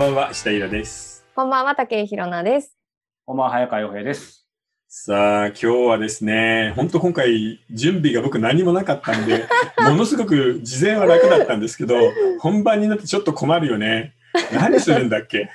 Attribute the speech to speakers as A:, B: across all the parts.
A: ばんは、下平です。
B: こんばんは、竹井ひろなです。
C: こんばんは、早川洋平です。
A: さあ、今日はですね、本当今回、準備が僕何もなかったんで、ものすごく事前は楽だったんですけど、本番になってちょっと困るよね。何するんだっけ？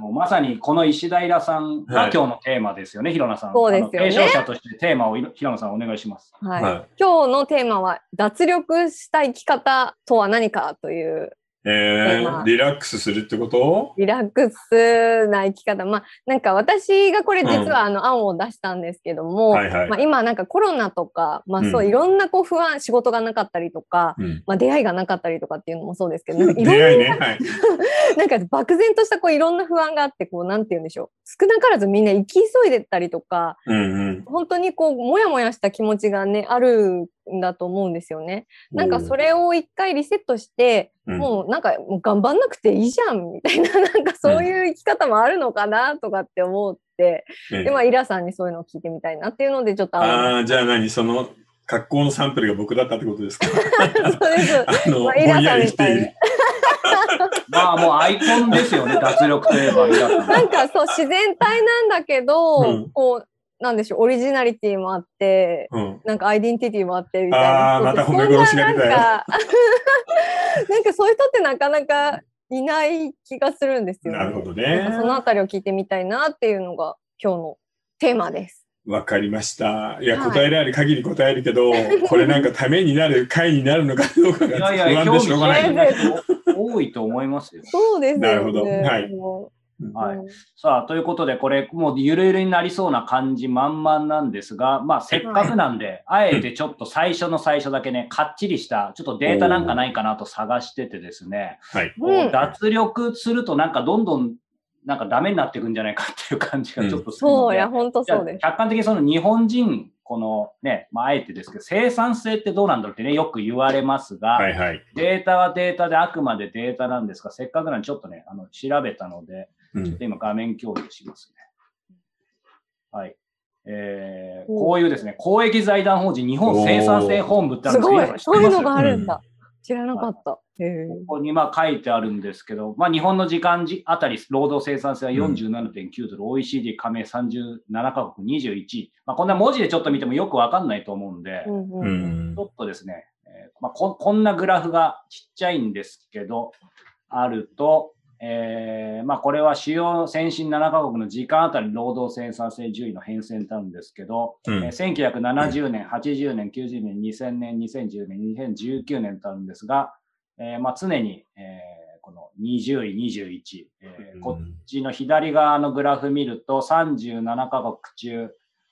C: もうまさにこの石平さん
A: はい
C: が今日のテーマですよね、ひろなさん。
B: そうですよね
C: あの提唱者としてテーマをひろなさんお願いします。
B: はい。
A: は
B: 今日のテーマは、脱力した生き方とは何かという、
A: えー、リラックスするってこと？
B: リラックスな生き方。まあ、なんか私がこれ実はあの案を出したんですけども、
A: はいはい
B: まあ、今なんかコロナとか、まあそう
A: うん
B: いろんなこう不安、仕事がなかったりとか、
A: うん
B: まあ出会いがなかったりとかっていうのもそうですけど、なんかい
A: 出
B: ろんな
A: ね。はい。
B: なんか漠然としたこういろんな不安があって、こうなんて言うんでしょう。少なからずみんな生き急いでったりとか、
A: うんうん。
B: 本当にこう、もやもやした気持ちがね、あるんだと思うんですよね。なんかそれを一回リセットして、
A: うん、
B: もうなんかもう頑張んなくていいじゃんみたいな、なんかそういう生き方もあるのかなとかって思って、
A: ええ
B: で、まあ、イラさんにそういうのを聞いてみたいなっていうので、ちょっと
A: ああ、じゃあ何その格好のサンプルが僕だったってことですか？
B: そうです。
A: あの、
B: まあイラさんみたいに。
C: まあもうアイコンですよね、脱力といえば。な
B: んかそう、自然体なんだけど、
A: うん
B: こう、なんでしょう、オリジナリティもあって、
A: うん。
B: なんかアイデンティティもあってみたいな
A: あ。また褒め殺しが出たよ
B: ななんか、なんかそういう人ってなかなかいない気がするんですよね。
A: なるほど
B: なんかその
A: ね。
B: あたりを聞いてみたいなっていうのが今日のテーマです。
A: わかりました。いや、
B: はい
A: 答えられる限り答えるけど、これなんかためになる回になるのかどうか
C: い
A: が
C: やいや、
A: 不安でしょうがない。
C: 興味ない人多いと思いますよ。
B: そうですよね。
A: なるほどはい
C: はい
B: うん
C: さあ、ということで、これ、もうゆるゆるになりそうな感じ満々なんですが、まあ、せっかくなんで、あえてちょっと最初の最初だけね、かっちりした、ちょっとデータなんかないかなと探しててですね、
A: はい。
C: こう
B: うん
C: 脱力するとなんかどんどんなんかダメになっていくんじゃないかっていう感じがちょっとするの
B: そう、い
C: で、
B: や、本当
C: じゃあ
B: そうです。
C: 客観的にその日本人、このね、まあ、あえてですけど、生産性ってどうなんだろうってね、よく言われますが、
A: はいはい。
C: データはデータであくまでデータなんですが、せっかくなんでちょっとね、あの調べたので、
A: うん
C: で今画面共有しますね。はい。えー
B: お
C: こういうですね、公益財団法人日本生産性本部ってある
B: すごい
C: んですけど、。
B: そういうのが
C: あ
B: あるんだ。知らなかった。
C: ここにまあ書いてあるんですけど、まあ、日本の時間じあたり労働生産性は47.9ドル、OECD 加盟37カ国21位。まあ、こんな文字でちょっと見てもよくわかんないと思うんで、
B: うんう
A: うんん
C: ちょっとですね、えーまあ、ここんなグラフがちっちゃいんですけど、あると、えーまあ、これは主要先進7カ国の時間あたり労働生産性順位の変遷なんですけど、
A: うん。
C: えー1970年、80年、90年、2000年、2010年、2019年とあるんですが、えーまあ、常に、えーこの20位、21位、えー
A: うん。
C: こっちの左側のグラフ見ると37カ国中、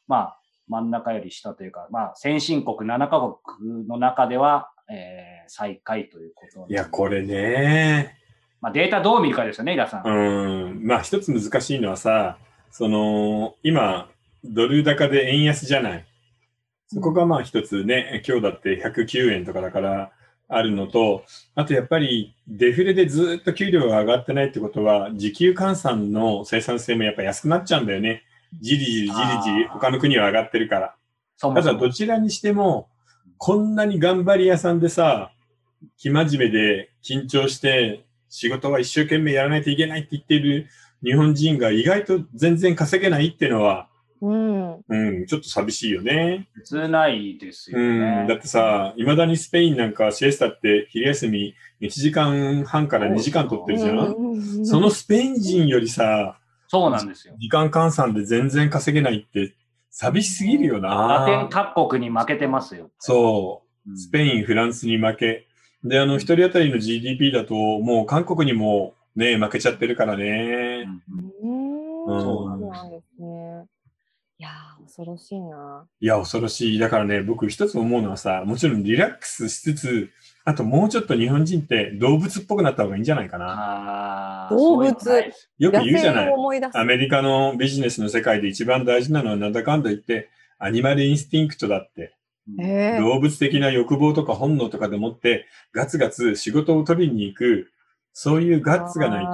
C: まあ、真ん中より下というか、まあ、先進国7カ国の中では、えー最下位ということ
A: いや、これね。
C: まあ、データどう見るかですよね、イラさん。
A: うん。まあ、一つ難しいのはさ、その、今、ドル高で円安じゃない。そこがまあ一つね、今日だって109円とかだからあるのと、あとやっぱりデフレでずっと給料が上がってないってことは、時給換算の生産性もやっぱ安くなっちゃうんだよね。じりじりじりじり他の国は上がってるから。
C: そもそも
A: ただどちらにしても、こんなに頑張り屋さんでさ、生真面目で緊張して仕事は一生懸命やらないといけないって言っている日本人が意外と全然稼げないっていうのは、
B: うん。
A: うん、ちょっと寂しいよね。
C: 普通ないですよ
A: う
C: ね。
A: ん、だってさ、いまだにスペインなんかシエスタって昼休み1時間半から2時間取ってるじゃん。
B: ん
A: そのスペイン人よりさ、
C: そうなんですよ。
A: 時間換算で全然稼げないって寂しすぎるよ
C: ラテン
A: な。
C: 各国に負けてますよ。
A: そう。
C: うん
A: スペイン、フランスに負け。で、あの、一人当たりの GDP だと、もう韓国にもね、負けちゃってるからね。
B: うん
A: うん
B: そうなんですね。いやー、恐ろしいな。
A: いや、恐ろしい。だからね、僕一つ思うのはさ、もちろんリラックスしつつ、あともうちょっと日本人って動物っぽくなった方がいいんじゃないかな。
B: 動物
A: よく言うじゃない。アメリカのビジネスの世界で一番大事なのはなんだかんだ言って、アニマルインスティンクトだって。動物的な欲望とか本能とかでもって、ガツガツ仕事を取りに行く、そういうガッツがない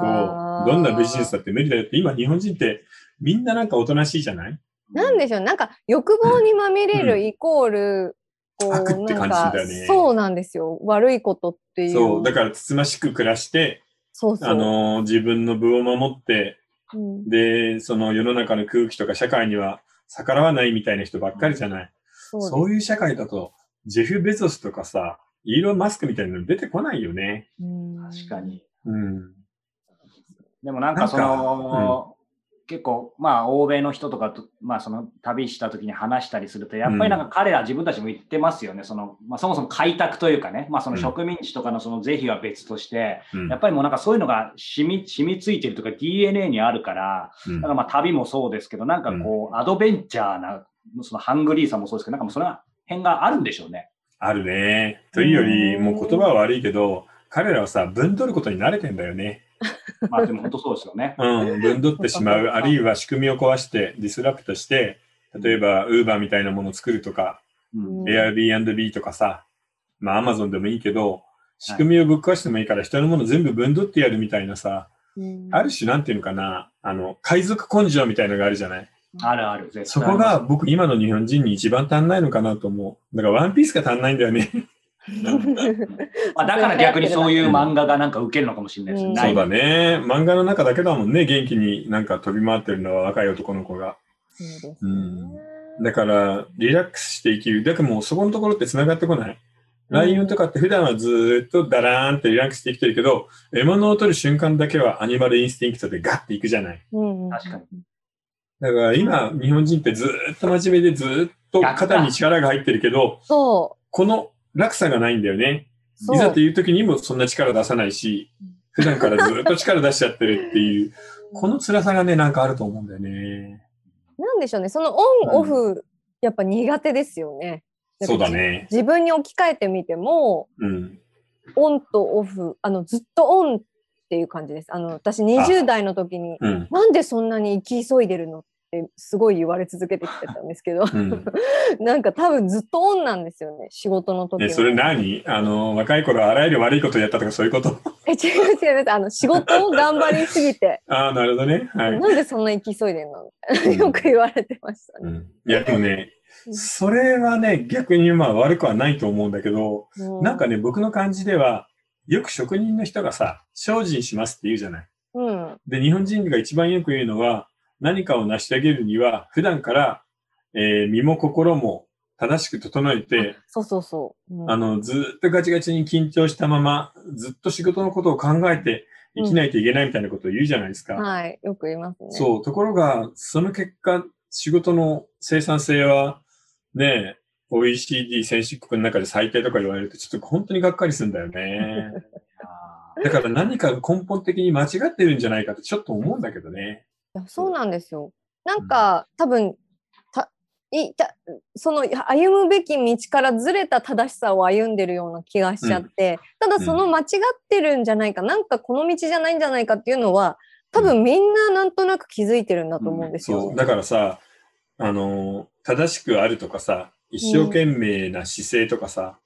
A: と、どんなビジネスだって無理だよって、今日本人ってみんななんかおとなしいじゃない？
B: なんでしょう、なんか欲望にまみれ
A: うん。
B: るイコール、こう、
A: 悪って感じ
B: なんか
A: だね
B: そうなんですよ。悪いことっていう。
A: そう、だからつつましく暮らして、
B: そうそう。
A: あのー自分の部を守って、
B: うん、
A: で、その世の中の空気とか社会には逆らわないみたいな人ばっかりじゃない？
B: そう
A: そういう社会だと、ジェフ・ベゾスとかさ、イーロン・マスクみたいなの出てこないよね。
C: 確か。に。
A: うん。
C: でもなんかその、結構、まあ、欧米の人とかと、まあ、その旅した時に話したりすると、やっぱりなんか彼ら自分たちも言ってますよね。その、まあ、そもそも開拓というかね、まあ、その植民地とかのその是非は別として、
A: うん
C: やっぱりもうなんかそういうのが染み、染みついてるとか DNA にあるから、
A: うん
C: だからまあ旅もそうですけど、なんかこう、アドベンチャーな、そのハングリーさもそうですけど、なんかもうその辺があるんでしょうね。
A: あるね。というより、
B: うん
A: もう言葉は悪いけど、彼らはさ、分取ることに慣れてんだよね。
C: まあでも本当そうですよね。
A: うん、分取ってしまう。あるいは仕組みを壊して、 disrupt して、例えば、ウーバーみたいなものを作るとか、
C: うん。
A: Airbnb とかさ、まあ Amazon でもいいけど、仕組みをぶっ壊してもいいから人のもの全部分取ってやるみたいなさ、
B: うん
A: ある種なんていうのかな、あの、海賊根性みたいなのがあるじゃない？
C: あるある、
A: そこが僕今の日本人に一番足んないのかなと思う。だからワンピースが足んないんだよね。
C: ま あ、だから逆にそういう漫画がなんか受けるのかもしれないですね。
B: うん
A: そうだね。漫画の中だけだもんね、元気になんか飛び回ってるのは若い男の子が。
B: そうですね
A: うんだから、リラックスして生きる。だからもうそこのところって繋がってこない。ライオンとかって普段はずーっとダラーンってリラックスして生きてるけど、獲物を取る瞬間だけは animal instinct でガッていくじゃない。
B: うん
C: 確かに。
A: だから今、日本人ってずーっと真面目でずーっと肩に力が入ってるけど、
B: そ
A: この落差がないんだよね。いざという時にもそんな力出さないし、普段からずーっと力出しちゃってるっていう、この辛さがね、なんかあると思うんだよね。
B: なんでしょうね。そのオン、オフ、やっぱ苦手ですよね。
A: そうだね。
B: 自分に置き換えてみても、
A: うん。
B: オンとオフ、あの、ずっとオンっていう感じです。あの、私20代の時に、
A: うん。
B: なんでそんなに生き急いでるのってすごい言われ続けてきてたんですけど、
A: うん。
B: なんか多分ずっとオンなんですよね、仕事の時。
A: それ何？あの、若い頃あらゆる悪いことをやったとかそういうこと？
B: え、違う違う。あの、仕事を頑張りすぎて、
A: ああ、なるほどね。はい。
B: なんでそんな生き急いでんの？よく言われてましたね。
A: うん、いや、でもね
B: う、ん
A: それはね、逆にまあ悪くはないと思うんだけど、
B: う
A: なんかね、僕の感じでは、よく職人の人がさ、精進しますって言うじゃない。
B: うん。
A: で、日本人が一番よく言うのは、何かを成し遂げるには、普段から、えー身も心も正しく整えて、
B: そうそうそう。うん
A: あの、ずーっとガチガチに緊張したまま、ずっと仕事のことを考えて生きないといけないみたいなことを言うじゃないですか。
B: はい。よく言いますね。
A: そう。ところが、その結果、仕事の生産性は、ね、OECD 先進国の中で最低とか言われると、ちょっと本当にがっかりするんだよね。
C: あ
A: だから何かが根本的に間違ってるんじゃないかってちょっと思うんだけどね。
B: いやそう。なんですよ。なんか、多分たいたその歩むべき道からずれた正しさを歩んでるような気がしちゃって、ただその間違ってるんじゃないか、なんかこの道じゃないんじゃないかっていうのは多分みんななんとなく気づいてるんだと思うんですよ、
A: そう。だからさ、あの、正しくあるとかさ、一生懸命な姿勢とかさ、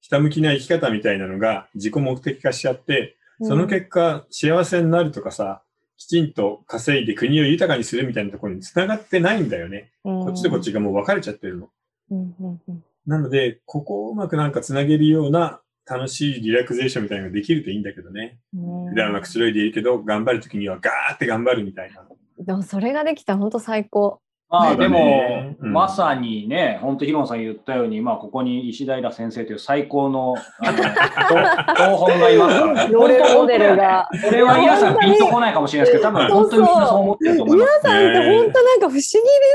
A: ひたむきな生き方みたいなのが自己目的化しちゃって、その結果、幸せになるとかさ、きちんと稼いで国を豊かにするみたいなところに繋がってないんだよね。
B: こ
A: こっちとこっちがもう分かれちゃってるの。
B: うんうんうん
A: なので、ここをうまくなんか繋げるような楽しいリラクゼーションみたいなのができるといいんだけどね。
B: うん
A: 普段はくつろいでいるけど、頑張るときにはガーって頑張るみたいな。
B: でもそれができたら本当最高。
C: まあでも、
A: うん
C: まさにね、本当、ヒロンさん言ったように、まあ、ここに石平先生という最高のあ本 がいますから、
B: ロールモデルが。
C: これは皆さんピンとこないかもしれないですけど、多分本当にみんなそう思ってると思います。
B: 皆さんって本当なんか不思議で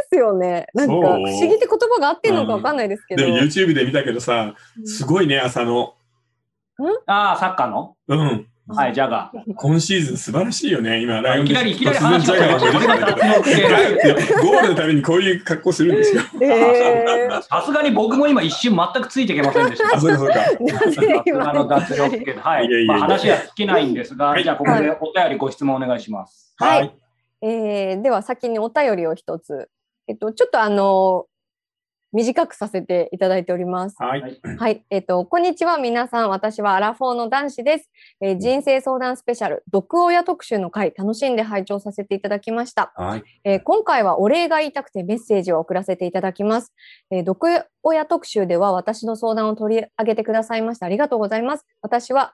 B: すよね。なんか不思議って言葉が合ってるのかわかんないですけど。
A: でも YouTube で見たけどさ、すごいね、朝の。
C: ああ、サッカーの？
A: うん。
C: はい、ジャガー。
A: 今シーズン素晴らしいよね。今、ライオン
C: いきなりいきなり話が
A: ジャガーが出てきたんだけど。ゴールのためにこういう格好するんですよ。
B: えー
C: さすがに僕も今一瞬全くついていけませんでした。
A: あ、そうかそうか。
C: さす
B: 今
C: がの脱力系はい
A: いやいやいや
C: まあ、話は尽きないんですが、
A: はい
C: じゃあここでお便りご質問お願いします。
B: はい。えーでは先にお便りを一つ。えっと、ちょっとあの、短くさせていただいております。
A: はい。
C: はい
B: はい。えっと、こんにちは、皆さん。私はアラフォーの男子です。えー人生相談スペシャル、毒親特集の回、楽しんで拝聴させていただきました。
A: はい。
B: えー今回はお礼が言いたくてメッセージを送らせていただきます。えー毒親特集では私の相談を取り上げてくださいましてありがとうございます。私は、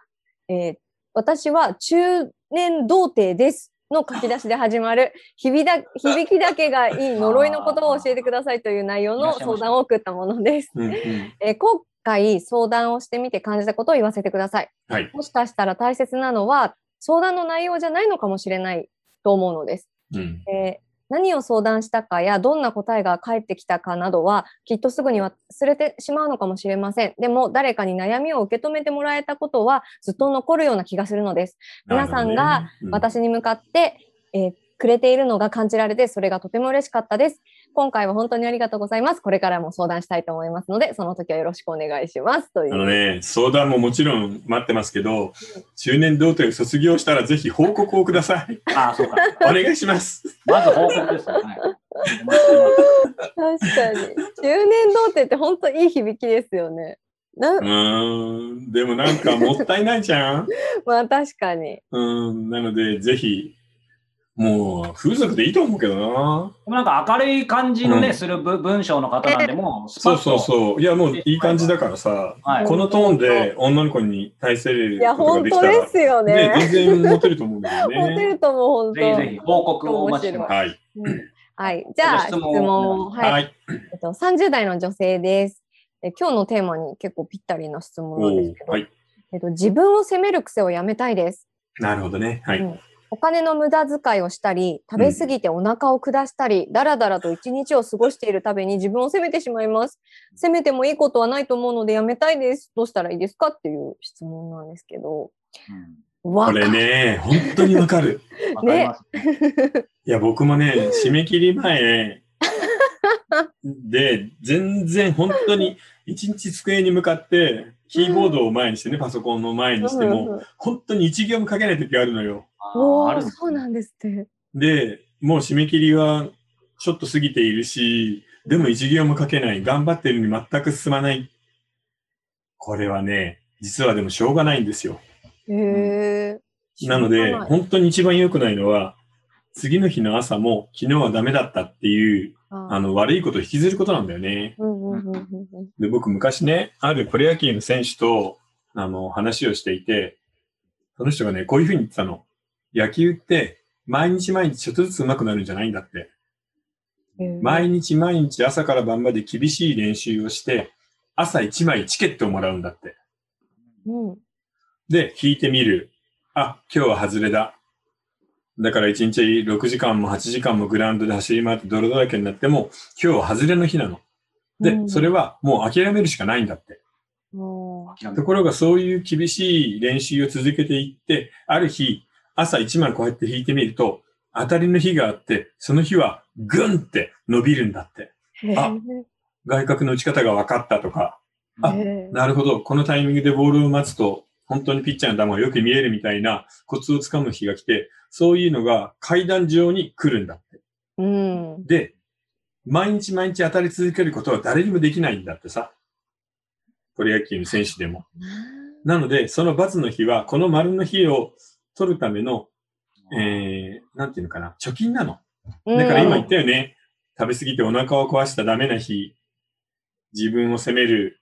B: えー私は中年童貞です。の書き出しで始まる響だ響きだけがいい呪いの言葉を教えてくださいという内容の相談を送ったものです。
A: うんうん。
B: えー今回相談をしてみて感じたことを言わせてください。
A: はい。
B: もしかしたら大切なのは相談の内容じゃないのかもしれないと思うのです。
A: うん。
B: えー何を相談したかやどんな答えが返ってきたかなどはきっとすぐに忘れてしまうのかもしれません。でも誰かに悩みを受け止めてもらえたことはずっと残るような気がするのです。皆さんが私に向かって、えーくれているのが感じられてそれがとても嬉しかったです。今回は本当にありがとうございます。これからも相談したいと思いますのでその時はよろしくお願いします。という。
A: あのね、相談ももちろん待ってますけど、中年童貞を卒業したらぜひ報告をください。
C: ああ、そうか。
A: お願いします。
C: まず報告ですね。
B: 確かに。中年童貞って本当いい響きですよね。な
A: うーん。でもなんかもったいないじゃん。
B: まあ確かに。
A: うん。なので、ぜひ、もう、風俗でいいと思うけどな。
C: でもなんか明るい感じのね、
A: うん
C: する文文章の方なんで、もうス
A: そう
C: パッと
A: そうそう。いや、もういい感じだからさ、
C: はい
A: このトーンで女の子に対せる
B: いや、
A: ことが
B: 本当
A: できたら、
B: ですよ
A: ね、
B: ね。
A: 全然モテると思うんだよ
B: モテ
A: ね。
B: ると思う、本当。
C: ぜひぜひ報告をお待ちしてます。
A: はい。
B: うんはい。じゃあ、質
C: 問
B: 問を。はい。
A: はい。
B: えっと、30代の女性です。え今日のテーマに結構ぴったりな質問なんですけど、
A: はい。
B: えっと、自分を責める癖をやめたいです。
A: なるほどね。はい。
B: うんお金の無駄遣いをしたり、食べ過ぎてお腹を下したり、だらだらと一日を過ごしているために自分を責めてしまいます。責めてもいいことはないと思うのでやめたいです。どうしたらいいですかっていう質問なんですけど。わ
A: これね、本当にわかる。
C: ね。
A: いや、僕もね、締め切り前で、全然本当に一日机に向かって、キーボードを前にしてね、パソコンの前にしても、
B: うんうん
A: 本当に一行も書けない時があるのよ。
B: おー
C: あるんですね
B: そうなんですって。
A: で、もう締め切りはちょっと過ぎているし、でも一行も書けない。頑張ってるのに全く進まない。これはね、実はでもしょうがないんですよ。
B: へえ。
A: なので、本当に一番良くないのは、次の日の朝も昨日はダメだったっていう、
B: あ
A: あの、悪いことを引きずることなんだよね。で、僕昔ね、あるプロ野球の選手と、あの、話をしていて、その人がね、こういうふうに言ってたの。野球って、毎日毎日ちょっとずつ上手くなるんじゃないんだって。毎日毎日朝から晩まで厳しい練習をして、朝1枚チケットをもらうんだって。
B: うん
A: で、引いてみる。あ、今日は外れだ。だから1日6時間も8時間もグラウンドで走り回って泥だらけになっても、今日は外れの日なの。で、
B: うん
A: それはもう諦めるしかないんだって。ところがそういう厳しい練習を続けていって、ある日、朝1枚こうやって引いてみると、当たりの日があって、その日はグンって伸びるんだって。
B: へ
A: あ外角の打ち方が分かったとか、あなるほど、このタイミングでボールを待つと、本当にピッチャーの球がよく見えるみたいなコツをつかむ日が来て、そういうのが階段上に来るんだって。
B: うん
A: で、毎日毎日当たり続けることは誰にもできないんだってさ。プロ野球の選手でも。なので、その罰の日は、この丸の日を取るための、えー、なんていうのかな、貯金なの。だから今言ったよね。食べ過ぎてお腹を壊したダメな日、自分を責める、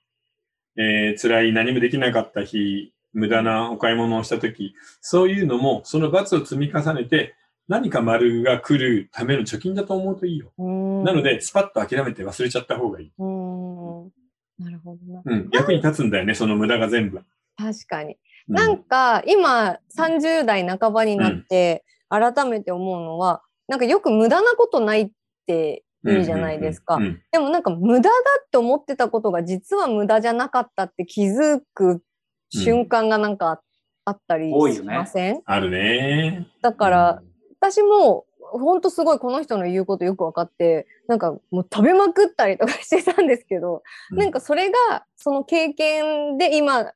A: えー、辛い何もできなかった日、無駄なお買い物をしたとき、そういうのも、その罰を積み重ねて、何か丸が来るための貯金だと思うといいよ。
B: うん
A: なので、スパッと諦めて忘れちゃった方がいい。
B: うんなるほどな。
A: うん。役に立つんだよね、その無駄が全部。
B: 確かに。
A: う
B: なんか今30代半ばになって改めて思うのは、なんかよく無駄なことないって言うじゃないですか。
A: うん。うん
B: でもなんか無駄だって思ってたことが実は無駄じゃなかったって気づく瞬間がなんかあったりし
C: 多いよね。
B: ません、
A: あるね。
B: だから、私もほんとすごいこの人の言うことよく分かってなんかもう食べまくったりとかしてたんですけど、
A: うん。
B: なんかそれがその経験で今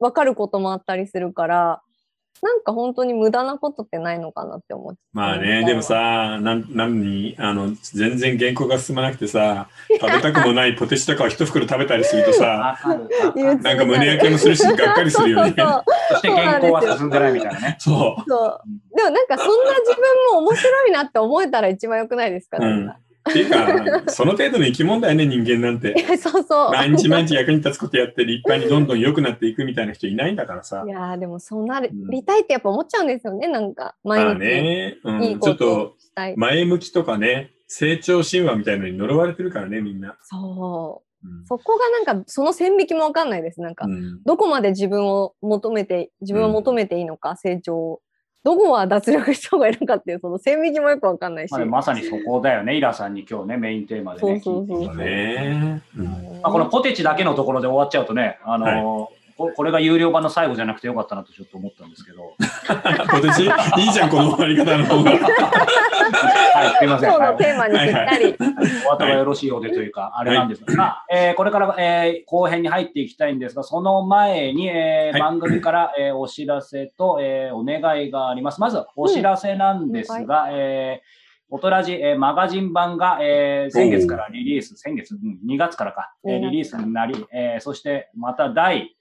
B: 分かることもあったりするからなんか本当に無駄なことってないのかなって思って
A: まあね、でもさ、なん、なんに、あの、全然原稿が進まなくてさ、食べたくもない ポテチとかを一袋食べたりするとさ、なんか胸焼けもするし、がっかりするよね。
B: そう
C: そして健康は進んでないみたいなね。
A: そ
B: そう。でもなんかそんな自分も面白いなって思えたら一番良くないですか,、
A: うん。
B: なんか
A: っていうか、その程度の生き物だよね、人間なんて。
B: そうそう。
A: 毎日毎日役に立つことやって立派にどんどん良くなっていくみたいな人いないんだからさ
B: い。やーでもそうなり
A: うん
B: たいってやっぱ思っちゃうんですよね、なんか。
A: まあ
B: 毎日
A: ね、うん、ち
B: いいこ
A: ょっと。前向きとかね、成長神話みたいのに呪われてるからね、みんな。
B: そうう。
A: ん
B: そこがなんか、その線引きもわかんないです。なんか、
A: うん
B: どこまで自分を求めて、自分を求めていいのか、成長を。どこは脱力した方がいいのかっていう、その線引きもよくわかんないし。
C: まあまさにそこだよね、イラさんに今日ね、メインテーマでね。このポテチだけのところで終わっちゃうとね、あのーここれが有料版の最後じゃなくてよかったなとちょっと思ったんですけど。
A: ポテチいいじゃん、この終わり方の方が。
C: はい、すいません。
B: 今日
C: はい
B: のテーマにぴったり。
C: お後がよろしいようでというか、あれなんですが、まあえーこれから、えー後編に入っていきたいんですが、その前に、えー
A: はい
C: 番組から、えーお知らせと、えーお願いがあります。まず、お知らせなんですが、えーオトラジ、えーマガジン版が、えー先月からリリース、先月、うん2月からか、えー
B: 2月
C: リリースになり、えーそしてまた第、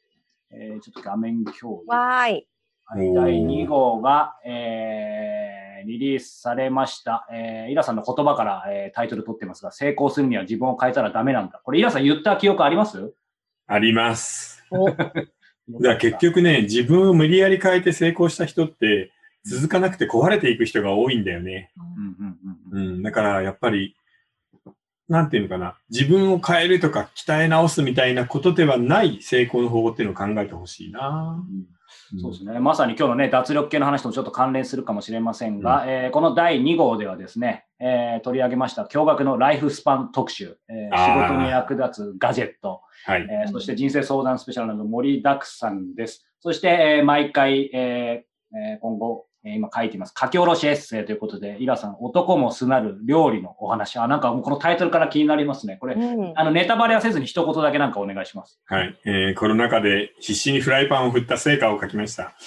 C: えーちょっと画面共有。はい、第2号が、えーリリースされました。えーイラさんの言葉から、えータイトル取ってますが、成功するには自分を変えたらダメなんだ。これ、イラさん言った記憶あります？
A: あります。
B: お
A: だ結局ね、自分を無理やり変えて成功した人って、続かなくて壊れていく人が多いんだよね。
C: うんうんうん
A: うん。だからやっぱり、なんていうのかな。自分を変えるとか鍛え直すみたいなことではない成功の方法っていうのを考えてほしいな。
C: うんそうですね。まさに今日のね、脱力系の話ともちょっと関連するかもしれませんが、えーこの第2号ではですね、えー取り上げました驚愕のライフスパン特集、えー仕事に役立つガジェット、
A: はい。
C: えーそして人生相談スペシャルなど盛りだくさんです。そして、えー毎回、え今後、えー今書いています。書き下ろしエッセイということで、イラさん、男もすなる料理のお話。あ、なんかもうこのタイトルから気になりますね。これ、
B: うん
C: あの、ネタバレはせずに一言だけなんかお願いします。
A: はい。えーコロナ禍で必死にフライパンを振った成果を書きました。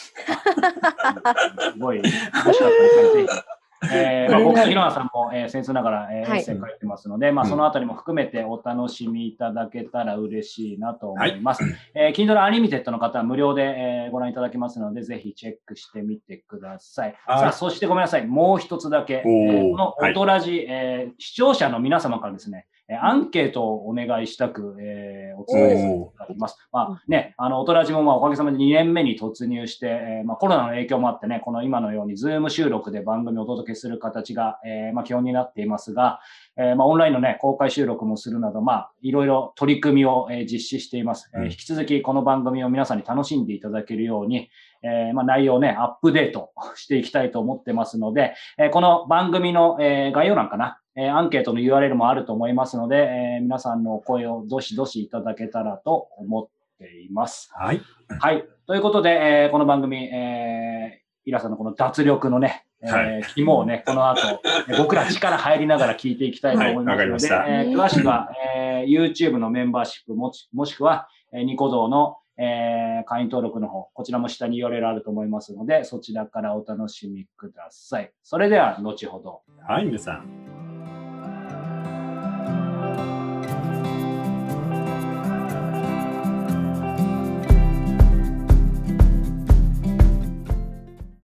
C: すごい、楽しかったですね。えーまあ、僕とひろなさんも、えー、先生ながら、えー
B: はい
C: エッセイ書いてますので、まあ、
A: うん
C: そのあたりも含めてお楽しみいただけたら嬉しいなと思います。えー Kindle Unlimited の方は無料で、えーご覧いただけますので、ぜひチェックしてみてください。
A: はい
C: さあ、そしてごめんなさい。もう一つだけ。え
A: おー
C: ーこのオトラジ、えー視聴者の皆様からですね、えーアンケートをお願いしたく、えーお伝えさせていただきます。まあね、あの、オトラジもまあおかげさまで2年目に突入して、えーまあコロナの影響もあってね、この今のようにズーム収録で番組をお届けする形が、えーまあ基本になっていますが、えーまあオンラインのね、公開収録もするなど、まあいろいろ取り組みを、えー実施しています。えー
A: うん
C: 引き続きこの番組を皆さんに楽しんでいただけるように、えーまあ内容をね、アップデートしていきたいと思ってますので、えーこの番組の、えー概要欄かな、えーアンケートの URL もあると思いますので、えー皆さんのお声をどしどしいただけたらと思っています。
A: はい。
C: はい。ということで、えーこの番組、えー、イラさんのこの脱力のね、えー
A: はい
C: 肝をね、この後、えー僕ら力入りながら聞いていきたいと思いますので、
A: はいわかりました
C: えー詳しくは、えー YouTube のメンバーシップもしもしくは、えーニコ動の、えー会員登録の方、こちらも下に URL あると思いますので、そちらからお楽しみください。それでは、後ほど。
A: はい、皆さん。